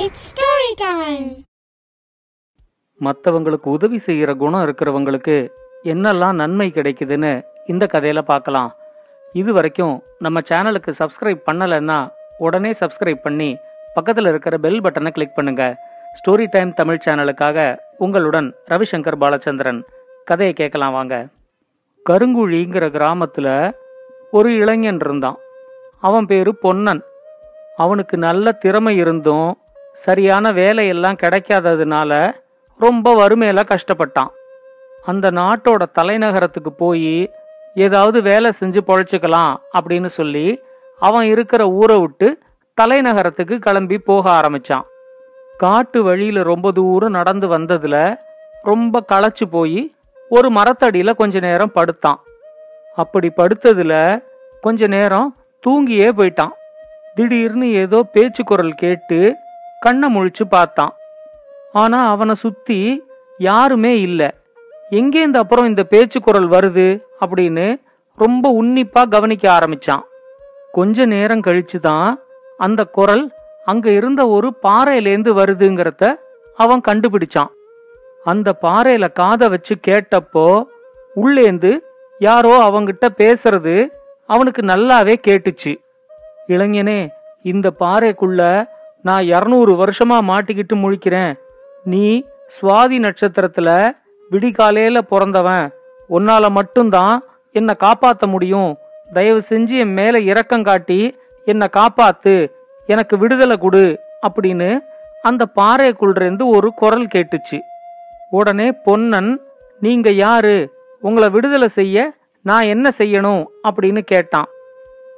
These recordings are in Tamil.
இட்ஸ் ஸ்டோரி டைம் மற்றவங்களுக்கு உதவி செய்கிற குணம் இருக்கிறவங்களுக்கு என்னெல்லாம் நன்மை கிடைக்குதுன்னு இந்த கதையில பார்க்கலாம். இது வரைக்கும் நம்ம சேனலுக்கு சப்ஸ்கிரைப் பண்ணலைன்னா உடனே சப்ஸ்கிரைப் பண்ணி பக்கத்தில் இருக்கிற பெல் பட்டனை கிளிக் பண்ணுங்க. ஸ்டோரி டைம் தமிழ் சேனலுக்காக உங்களுடன் ரவிசங்கர் பாலச்சந்திரன். கதையை கேட்கலாம் வாங்க. கருங்குழிங்கிற கிராமத்தில் ஒரு இளைஞன் இருந்தான். அவன் பேரு பொன்னன். அவனுக்கு நல்ல திறமை இருந்தும் சரியான வேலையெல்லாம் கிடைக்காததுனால ரொம்ப வறுமையில கஷ்டப்பட்டான். அந்த நாட்டோட தலைநகரத்துக்கு போய் ஏதாவது வேலை செஞ்சு பொழைச்சிக்கலாம் அப்படின்னு சொல்லி அவன் இருக்கிற ஊரை விட்டு தலைநகரத்துக்கு கிளம்பி போக ஆரம்பிச்சான். காட்டு வழியில ரொம்ப தூரம் நடந்து வந்ததுல ரொம்ப களைச்சு போய் ஒரு மரத்தடியில கொஞ்ச நேரம் படுத்தான். அப்படி படுத்ததுல கொஞ்ச நேரம் தூங்கியே போயிட்டான். திடீர்னு ஏதோ பேச்சு குரல் கேட்டு கண்ணை முழிச்சு பார்த்தான். ஆனா அவனை சுத்தி யாருமே இல்ல. எங்கேருந்து அப்புறம் இந்த பேச்சு குரல் வருது அப்படின்னு ரொம்ப உன்னிப்பா கவனிக்க ஆரம்பிச்சான். கொஞ்ச நேரம் கழிச்சு தான் அந்த குரல் அங்க இருந்த ஒரு பாறையிலேந்து வருதுங்கிறத அவன் கண்டுபிடிச்சான். அந்த பாறையில காதை வச்சு கேட்டப்போ உள்ளேந்து யாரோ அவங்கிட்ட பேசுறது அவனுக்கு நல்லாவே கேட்டுச்சு. இளைஞனே இந்த பாறைக்குள்ள நான் இரநூறு வருஷமா மாட்டிக்கிட்டு முழிக்கிறேன். நீ சுவாதி நட்சத்திரத்துல விடிகாலையில பிறந்தவன். உன்னால மட்டும்தான் என்னை காப்பாத்த முடியும். தயவு செஞ்சு என் மேல இரக்கம் காட்டி என்னை காப்பாத்து. எனக்கு விடுதலை கொடு அப்படின்னு அந்த பாறைக்குள்ளிருந்து ஒரு குரல் கேட்டுச்சு. உடனே பொன்னன் நீங்க யாரு? உங்களை விடுதலை செய்ய நான் என்ன செய்யணும்? அப்படின்னு கேட்டான்.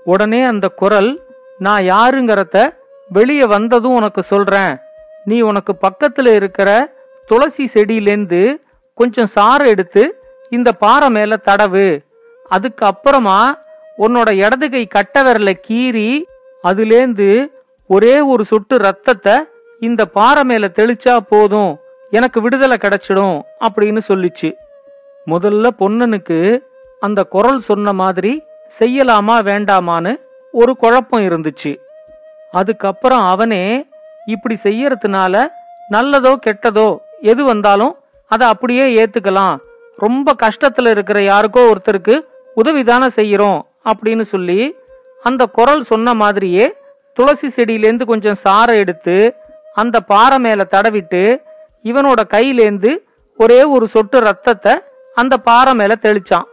உடனே அந்த குரல் நான் யாருங்கிறத வெளியே வந்ததும் உனக்கு சொல்றேன். நீ உனக்கு பக்கத்துல இருக்கிற துளசி செடியிலேருந்து கொஞ்சம் சாறு எடுத்து இந்த பாறை மேல தடவு. அதுக்கு அப்புறமா உன்னோட இடது கை கட்ட விரல கீறி அதுலேந்து ஒரே ஒரு சொட்டு ரத்தத்தை இந்த பாறை மேல தெளிச்சா போதும். எனக்கு விடுதலை கிடைச்சிடும் அப்படின்னு சொல்லிச்சு. முதல்ல பொன்னனுக்கு அந்த குரல் சொன்ன மாதிரி செய்யலாமா வேண்டாமான்னு ஒரு குழப்பம் இருந்துச்சு. அதுக்கப்புறம் அவனே இப்படி செய்யறதுனால நல்லதோ கெட்டதோ எது வந்தாலும் அதை அப்படியே ஏத்துக்கலாம். ரொம்ப கஷ்டத்துல இருக்கிற யாருக்கோ ஒருத்தருக்கு உதவிதானே செய்யறோம் அப்படின்னு சொல்லி அந்த குரல் சொன்ன மாதிரியே துளசி செடியிலேருந்து கொஞ்சம் சாறை எடுத்து அந்த பாறை மேல தடவிட்டு இவனோட கையிலேந்து ஒரே ஒரு சொட்டு ரத்தத்தை அந்த பாறை மேல தெளிச்சான்.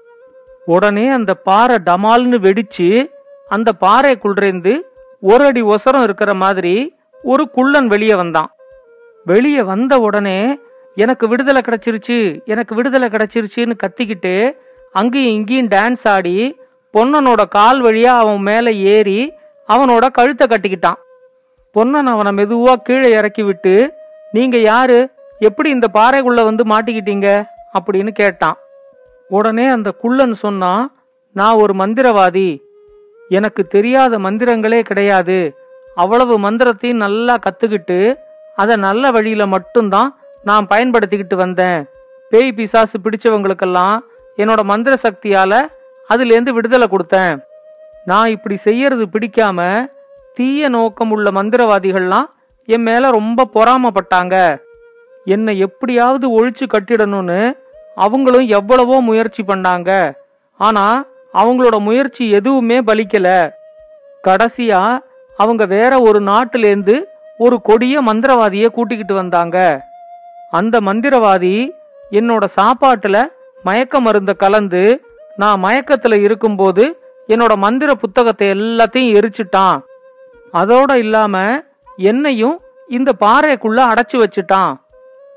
உடனே அந்த பாறை டமால்னு வெடிச்சு அந்த பாறைக்குள்ளிருந்து ஒரு அடி ஒசரம் இருக்கிற மாதிரி ஒரு குள்ளன் வெளியே வந்தான். வெளியே வந்த உடனே எனக்கு விடுதலை கிடைச்சிருச்சு எனக்கு விடுதலை கிடைச்சிருச்சுன்னு கத்திக்கிட்டு அங்கேயும் இங்கேயும் டான்ஸ் ஆடி பொன்னனோட கால் வழியா அவன் மேலே ஏறி அவனோட கழுத்தை கட்டிக்கிட்டான். பொன்னன் அவனை மெதுவா கீழே இறக்கி விட்டு நீங்க யாரு? எப்படி இந்த பாறைக்குள்ள வந்து மாட்டிக்கிட்டீங்க? அப்படின்னு கேட்டான். உடனே அந்த குள்ளன் சொன்னான் நான் ஒரு மந்திரவாதி எனக்கு தெரியாத மந்திரங்களே கிடையாது. அவ்வளவு மந்திரத்தையும் நல்லா கத்துக்கிட்டு அதை நல்ல வழியில மட்டும்தான் நான் பயன்படுத்திக்கிட்டு வந்தேன். பேய் பிசாசு பிடிச்சவங்களுக்கெல்லாம் என்னோட மந்திர சக்தியால அதுலேருந்து விடுதலை கொடுத்தேன். நான் இப்படி செய்யறது பிடிக்காம தீய நோக்கம் உள்ள மந்திரவாதிகள்லாம் என் மேல ரொம்ப பொறாமப்பட்டாங்க. என்னை எப்படியாவது ஒழிச்சு கட்டிடணும்னு அவங்களும் எவ்வளவோ முயற்சி பண்ணாங்க. ஆனா அவங்களோட முயற்சி எதுவுமே பலிக்கல. கடைசியா அவங்க வேற ஒரு நாட்டிலேருந்து ஒரு கொடிய மந்திரவாதிய கூட்டிக்கிட்டு வந்தாங்க. அந்த மந்திரவாதி என்னோட சாப்பாட்டுல மயக்க மருந்த கலந்து நான் மயக்கத்துல இருக்கும்போது என்னோட மந்திர புத்தகத்தை எல்லாத்தையும் எரிச்சிட்டான். அதோட இல்லாம என்னையும் இந்த பாறைக்குள்ள அடைச்சு வச்சுட்டான்.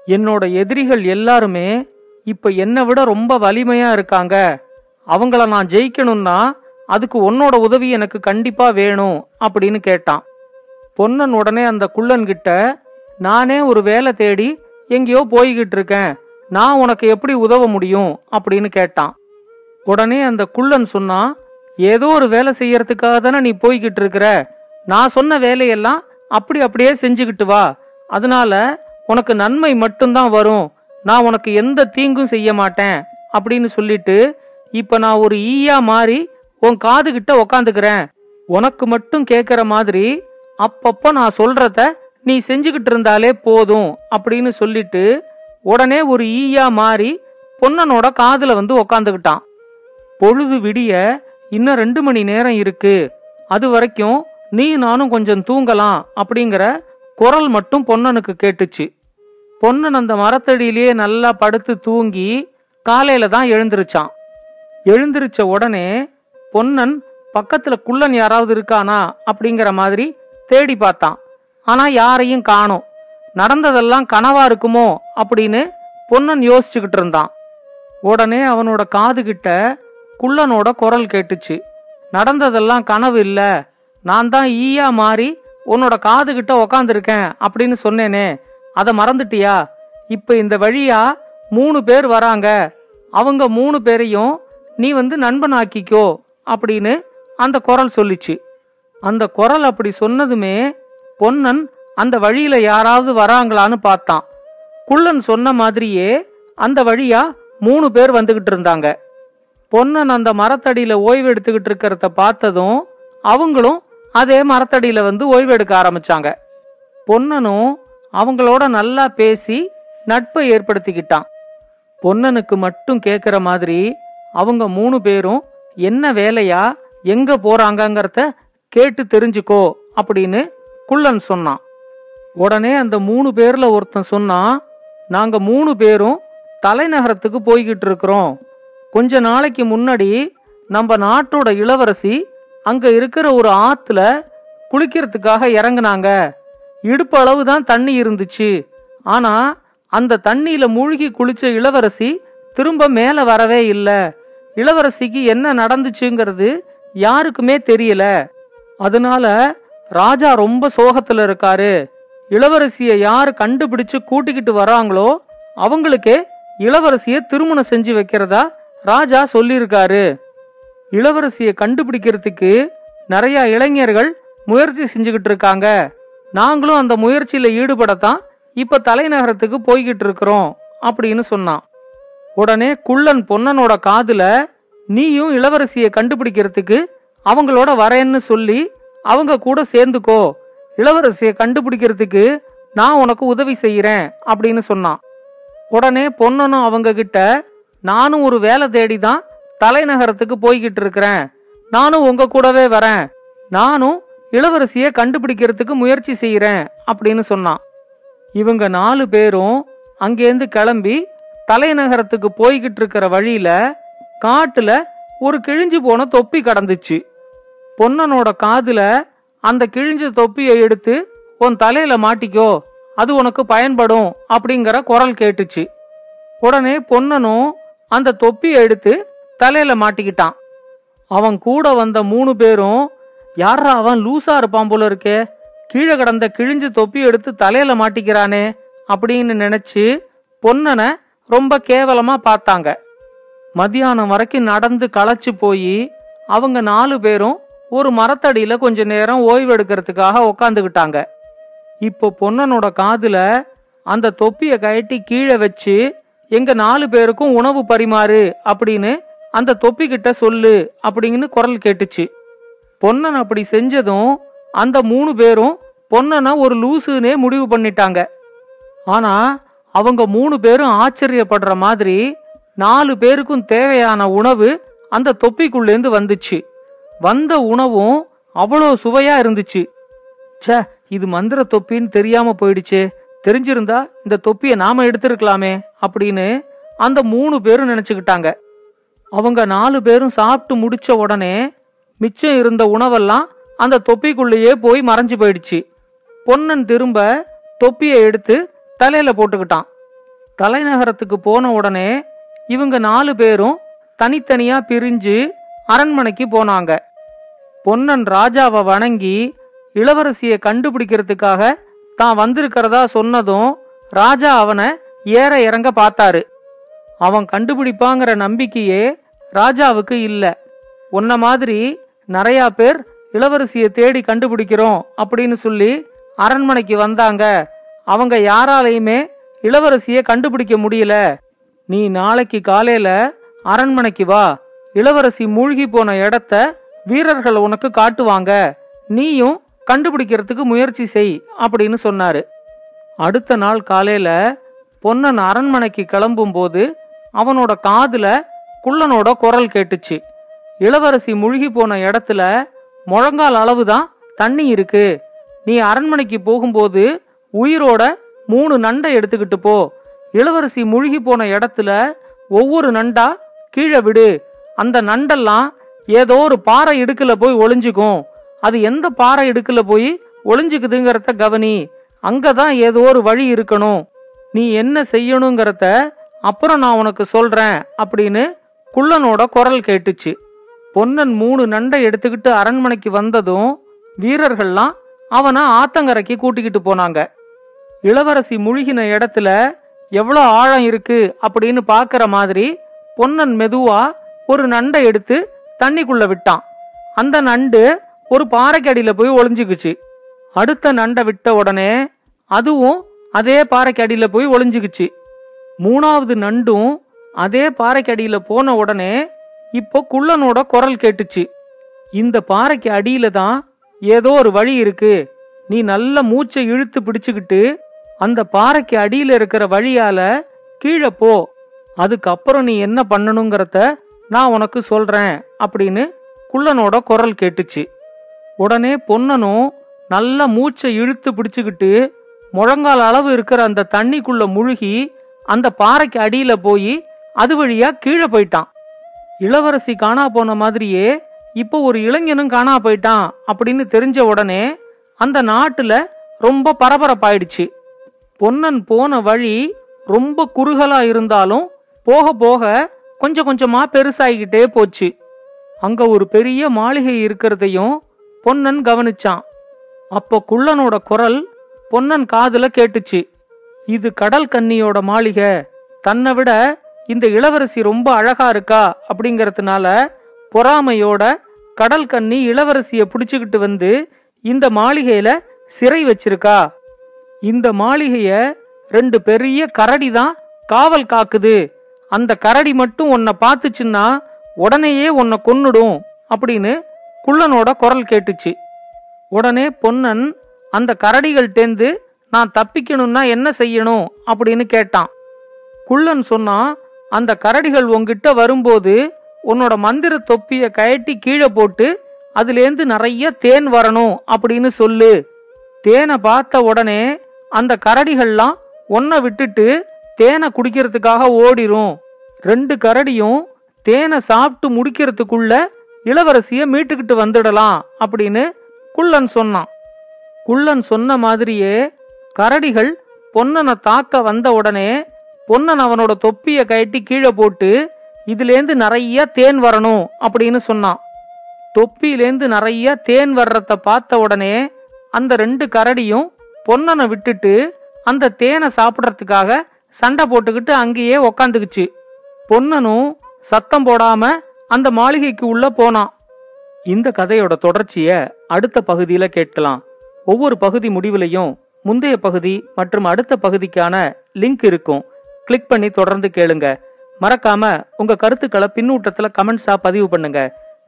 என்னோட எதிரிகள் எல்லாருமே இப்ப என்னை விட ரொம்ப வலிமையா இருக்காங்க. அவங்கள நான் ஜெயிக்கணும்னா அதுக்கு உன்னோட உதவி எனக்கு கண்டிப்பா வேணும் அப்படின்னு கேட்டான். பொன்னன் உடனே அந்த குள்ளன் கிட்ட நானே ஒரு வேலை தேடி எங்கேயோ போய்கிட்டு இருக்கேன். நான் உனக்கு எப்படி உதவ முடியும்? அப்படின்னு கேட்டான். உடனே அந்த குள்ளன் சொன்னா ஏதோ ஒரு வேலை செய்யறதுக்காக தானே நீ போய்கிட்டு இருக்கிற. நான் சொன்ன வேலையெல்லாம் அப்படி அப்படியே செஞ்சுக்கிட்டு வா. அதனால உனக்கு நன்மை மட்டும்தான் வரும். நான் உனக்கு எந்த தீங்கும் செய்ய மாட்டேன். அப்படின்னு சொல்லிட்டு இப்ப நான் ஒரு ஈயா மாறி உன் காது கிட்ட உக்காந்துக்கிறேன். உனக்கு மட்டும் கேக்குற மாதிரி அப்பப்ப நான் சொல்றத நீ செஞ்சுக்கிட்டு இருந்தாலே போதும் அப்படின்னு சொல்லிட்டு உடனே ஒரு ஈயா மாறி பொன்னனோட காதுல வந்து உக்காந்துக்கிட்டான் பொழுது விடிய இன்னும் ரெண்டு மணி நேரம் இருக்கு. அது வரைக்கும் நீ நானும் கொஞ்சம் தூங்கலாம் அப்படிங்கிற குரல் மட்டும் பொன்னனுக்கு கேட்டுச்சு. பொன்னன் அந்த மரத்தடியிலேயே நல்லா படுத்து தூங்கி காலையில தான் எழுந்திருச்சான். எழுந்திருச்ச உடனே பொன்னன் பக்கத்துல குள்ளன் யாராவது இருக்கானா அப்படிங்கிற மாதிரி தேடி பார்த்தான். ஆனா யாரையும் காணோம். நடந்ததெல்லாம் கனவா இருக்குமோ அப்படின்னு பொன்னன் யோசிச்சுக்கிட்டு இருந்தான். உடனே அவனோட காது கிட்ட குள்ளனோட குரல் கேட்டுச்சு. நடந்ததெல்லாம் கனவு இல்ல. நான் தான் ஈயா மாறி உன்னோட காது கிட்ட உக்காந்துருக்கேன் அப்படின்னு சொன்னேனே. அதை மறந்துட்டியா? இப்ப இந்த வழியா மூணு பேர் வராங்க. அவங்க மூணு பேரையும் நீ வந்து நண்பனாக்கிக்கோ அப்படின்னு அந்த குரல் சொல்லிச்சு. அந்த குரல் அப்படி சொன்னதுமே பொன்னன் அந்த வழியில யாராவது வராங்களான்னு பார்த்தான். குள்ளன் சொன்ன மாதிரியே அந்த வழியா மூணு பேர் வந்துகிட்டு இருந்தாங்க. பொன்னன் அந்த மரத்தடியில ஓய்வு எடுத்துக்கிட்டு இருக்கிறத பார்த்ததும் அவங்களும் அதே மரத்தடியில வந்து ஓய்வு எடுக்க ஆரம்பிச்சாங்க. பொன்னனும் அவங்களோட நல்லா பேசி நட்பை ஏற்படுத்திக்கிட்டான். பொன்னனுக்கு மட்டும் கேட்குற மாதிரி அவங்க மூணு பேரும் என்ன வேலையா எங்க போறாங்கங்கிறத கேட்டு தெரிஞ்சுக்கோ அப்படின்னு குள்ளன் சொன்னான். உடனே அந்த மூணு பேர்ல ஒருத்தன் சொன்னான் நாங்க மூணு பேரும் தலைநகரத்துக்கு போய்கிட்டு இருக்கிறோம். கொஞ்ச நாளைக்கு முன்னாடி நம்ம நாட்டோட இளவரசி அங்க இருக்கிற ஒரு ஆத்துல குளிக்கிறதுக்காக இறங்குனாங்க. இடுப்பு அளவு தான் தண்ணி இருந்துச்சு. ஆனா அந்த தண்ணியில மூழ்கி குளிச்ச இளவரசி திரும்ப மேல வரவே இல்லை. இளவரசிக்கு என்ன நடந்துச்சுங்கிறது யாருக்குமே தெரியல. அதனால ராஜா ரொம்ப சோகத்துல இருக்காரு. இளவரசிய யாரு கண்டுபிடிச்சு கூட்டிக்கிட்டு வராங்களோ அவங்களுக்கே இளவரசிய திருமணம் செஞ்சு வைக்கிறதா ராஜா சொல்லியிருக்காரு. இளவரசிய கண்டுபிடிக்கிறதுக்கு நிறைய இளைஞர்கள் முயற்சி செஞ்சுக்கிட்டு இருக்காங்க. நாங்களும் அந்த முயற்சியில ஈடுபடத்தான் இப்ப தலைநகரத்துக்கு போய்கிட்டு இருக்கிறோம் அப்படின்னு சொன்னான். உடனே குள்ளன் பொன்னனோட காதுல நீயும் இளவரசியை கண்டுபிடிக்கிறதுக்கு அவங்களோட வரேன்னு சொல்லி அவங்க கூட சேர்ந்துக்கோ. இளவரசியை கண்டுபிடிக்கிறதுக்கு நான் உனக்கு உதவி செய்யறேன் அப்படின்னு சொன்னான். உடனே பொன்னனும் அவங்க கிட்ட நானும் ஒரு வேலை தேடி தான் தலைநகரத்துக்கு போய்கிட்டு இருக்கிறேன். நானும் உங்க கூடவே வரேன். நானும் இளவரசியை கண்டுபிடிக்கிறதுக்கு முயற்சி செய்யறேன் அப்படின்னு சொன்னான். இவங்க நாலு பேரும் அங்கேருந்து கிளம்பி தலைநகரத்துக்கு போய்கிட்டு இருக்கிற வழியில காட்டுல ஒரு கிழிஞ்சு போன தொப்பி கடந்துச்சு. பொன்னனோட காதுல அந்த கிழிஞ்ச தொப்பியை எடுத்து உன் தலையில மாட்டிக்கோ அது உனக்கு பயன்படும் அப்படிங்கிற குரல் கேட்டுச்சு. உடனே பொன்னனும் அந்த தொப்பியை எடுத்து தலையில மாட்டிக்கிட்டான். அவன் கூட வந்த மூணு பேரும் யாரா அவன் லூசா இருப்பான் போல இருக்கே கீழே கடந்த கிழிஞ்சு தொப்பி எடுத்து தலையில மாட்டிக்கிறானே அப்படின்னு நினைச்சு பொன்னனை ரொம்ப கேவலமா பார்த்தாங்க. மதியானம் வரைக்கும் நடந்து களைச்சு போய் அவங்க நாலு பேரும் ஒரு மரத்தடியில கொஞ்ச நேரம் ஓய்வெடுக்கிறதுக்காக உக்காந்துக்கிட்டாங்க. இப்போ பொன்னனோட காதுல அந்த தொப்பிய கழட்டி கீழே வச்சு எங்க நாலு பேருக்கும் உணவு பரிமாறு அப்படின்னு அந்த தொப்பி கிட்ட சொல்லு அப்படின்னு குரல் கேட்டுச்சு. பொன்னன் அப்படி செஞ்சதும் அந்த மூணு பேரும் பொன்னனை ஒரு லூசுனே முடிவு பண்ணிட்டாங்க. ஆனா அவங்க மூணு பேரும் ஆச்சரியப்படுற மாதிரி நாலு பேருக்கும் தேவையான உணவு அந்த தொப்பிக்குள்ளேந்து வந்துச்சு. வந்த உணவும் அவ்வளோ சுவையா இருந்துச்சு. சே இது மந்திர தொப்பின்னு தெரியாம போயிடுச்சே. தெரிஞ்சிருந்தா இந்த தொப்பியை நாம எடுத்திருக்கலாமே அப்படின்னு அந்த மூணு பேரும் நினைச்சுக்கிட்டாங்க. அவங்க நாலு பேரும் சாப்பிட்டு முடிச்ச உடனே மிச்சம் இருந்த உணவெல்லாம் அந்த தொப்பிக்குள்ளேயே போய் மறைஞ்சு போயிடுச்சு. பொன்னன் திரும்ப தொப்பியை எடுத்து தலையில போட்டுக்கிட்டான். தலைநகரத்துக்கு போன உடனே இவங்க நாலு பேரும் தனித்தனியா பிரிஞ்சு அரண்மனைக்கு போனாங்க. பொன்னன் ராஜாவை வணங்கி இளவரசியை கண்டுபிடிக்கிறதுக்காக தான் வந்திருக்கிறதா சொன்னதும் ராஜா அவனை ஏற இறங்க பார்த்தாரு. அவன் கண்டுபிடிப்பாங்கிற நம்பிக்கையே ராஜாவுக்கு இல்ல. உன்ன மாதிரி நிறைய பேர் இளவரசியை தேடி கண்டுபிடிக்கிறோம் அப்படின்னு சொல்லி அரண்மனைக்கு வந்தாங்க. அவங்க யாராலையுமே இளவரசிய கண்டுபிடிக்க முடியல. நீ நாளைக்கு காலையில அரண்மனைக்கு வா. இளவரசி மூழ்கி போன இடத்த வீரர்கள் உனக்கு காட்டுவாங்க. நீயும் கண்டுபிடிக்கிறதுக்கு முயற்சி செய் அப்படின்னு சொன்னாரு. அடுத்த நாள் காலையில பொன்னன் அரண்மனைக்கு கிளம்பும் போது அவனோட காதுல குள்ளனோட குரல் கேட்டுச்சு. இளவரசி முழுகி போன இடத்துல முழங்கால் அளவுதான் தண்ணி இருக்கு. நீ அரண்மனைக்கு போகும்போது உயிரோட மூணு நண்டை எடுத்துக்கிட்டு போ. இளவரசி முழுகி போன இடத்துல ஒவ்வொரு நண்டா கீழே விடு. அந்த நண்டெல்லாம் ஏதோ ஒரு பாறை இடுக்கில் போய் ஒளிஞ்சுக்கும். அது எந்த பாறை இடுக்கில் போய் ஒளிஞ்சுக்குதுங்கிறத கவனி. அங்கதான் ஏதோ ஒரு வழி இருக்கணும். நீ என்ன செய்யணுங்கிறத அப்புறம் நான் உனக்கு சொல்றேன் அப்படின்னு குள்ளனோட குரல் கேட்டுச்சு. பொன்னன் மூணு நண்டை எடுத்துக்கிட்டு அரண்மனைக்கு வந்ததும் வீரர்கள்லாம் அவனை ஆத்தங்கரைக்கு கூட்டிக்கிட்டு போனாங்க. இளவரசி முழுகின இடத்துல எவ்வளோ ஆழம் இருக்கு அப்படின்னு பார்க்கற மாதிரி பொன்னன் மெதுவா ஒரு நண்டை எடுத்து தண்ணிக்குள்ள விட்டான். அந்த நண்டு ஒரு பாறைக்கடியில போய் ஒளிஞ்சுக்குச்சு. அடுத்த நண்டை விட்ட உடனே அதுவும் அதே பாறைக்கடியில போய் ஒளிஞ்சுக்குச்சு. மூணாவது நண்டும் அதே பாறைக்கடியில போன உடனே இப்போ குள்ளனோட குரல் கேட்டுச்சு. இந்த பாறைக்கு அடியில தான் ஏதோ ஒரு வழி இருக்கு. நீ நல்ல மூச்சை இழுத்து பிடிச்சுக்கிட்டு அந்த பாறைக்கு அடியில் இருக்கிற வழியால கீழே போ. அதுக்கப்புறம் நீ என்ன பண்ணணுங்கிறத நான் உனக்கு சொல்றேன் அப்படின்னு குள்ளனோட குரல் கேட்டுச்சு. உடனே பொன்னனும் நல்ல மூச்சை இழுத்து பிடிச்சுக்கிட்டு முழங்கால் அளவு இருக்கிற அந்த தண்ணிக்குள்ள முழுகி அந்த பாறைக்கு அடியில போய் அது வழியா கீழே போயிட்டான். இளவரசி காணா போன மாதிரியே இப்போ ஒரு இளைஞனும் காணா போயிட்டான் அப்படின்னு தெரிஞ்ச உடனே அந்த நாட்டுல ரொம்ப பரபரப்பாயிடுச்சு. பொன்னன் போன வழி ரொம்ப குறுகலா இருந்தாலும் போக போக கொஞ்சம் கொஞ்சமா பெருசாகிக்கிட்டே போச்சு. அங்க ஒரு பெரிய மாளிகை இருக்கிறதையும் பொன்னன் கவனிச்சான். அப்போ குள்ளனோட குரல் பொன்னன் காதுல கேட்டுச்சு. இது கடல் கன்னியோட மாளிகை. தன்னை விட இந்த இளவரசி ரொம்ப அழகா இருக்கா அப்படிங்கறதுனால பொறாமையோட கடல் கன்னி இளவரசிய புடிச்சுக்கிட்டு வந்து இந்த மாளிகையில சிறை வச்சிருக்கா இந்த மாளிகைய ரெண்டு பெரிய கரடி தான் காவல் காக்குது. அந்த கரடி மட்டும் உன்னை பார்த்துச்சுன்னா உடனேயே உன்னை கொன்னுடும் அப்படின்னு குள்ளனோட குரல் கேட்டுச்சு. உடனே பொன்னன் அந்த கரடிகள்டேந்து நான் தப்பிக்கணும்னா என்ன செய்யணும் அப்படின்னு கேட்டான். குள்ளன் சொன்னான் அந்த கரடிகள் உங்ககிட்ட வரும்போது உன்னோட மந்திர தொப்பிய கயட்டி கீழே போட்டு அதுலேருந்து நிறைய தேன் வரணும் அப்படின்னு சொல்லு. தேனை பார்த்த உடனே அந்த கரடிகள்லாம் ஒன்ன விட்டுட்டு தேனை குடிக்கிறதுக்காக ஓடிரும். ரெண்டு கரடியும் தேனை சாப்பிட்டு முடிக்கிறதுக்குள்ள இளவரசிய மீட்டுக்கிட்டு வந்துடலாம் அப்படின்னு குள்ளன் சொன்னான். குள்ளன் சொன்ன மாதிரியே கரடிகள் பொன்னனை தாக்க வந்த உடனே பொன்னன் அவனோட தொப்பிய கயட்டி கீழே போட்டு இதுலேருந்து நிறைய தேன் வரணும் அப்படின்னு சொன்னான். தொப்பியிலேருந்து நிறைய தேன் வர்றத பார்த்த உடனே அந்த ரெண்டு கரடியும் பொன்னனை விட்டுட்டு அந்த தேனை சாப்பிட்றதுக்காக சண்டை போட்டுக்கிட்டு அங்கேயே உக்காந்துக்குச்சு. பொன்னனும் சத்தம் போடாம அந்த மாளிகைக்கு உள்ள போனான். இந்த கதையோட தொடர்ச்சிய அடுத்த பகுதியில கேட்கலாம். ஒவ்வொரு பகுதி முடிவுலையும் முந்தைய பகுதி மற்றும் அடுத்த பகுதிக்கான லிங்க் இருக்கும். கிளிக் பண்ணி தொடர்ந்து கேளுங்க. மறக்காம உங்க கருத்துக்களை பின்னூட்டத்துல கமெண்ட்ஸா பதிவு பண்ணுங்க.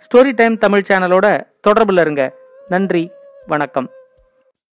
ஸ்டோரி டைம் தமிழ் சேனலோட தொடர்புல இருங்க. நன்றி வணக்கம்.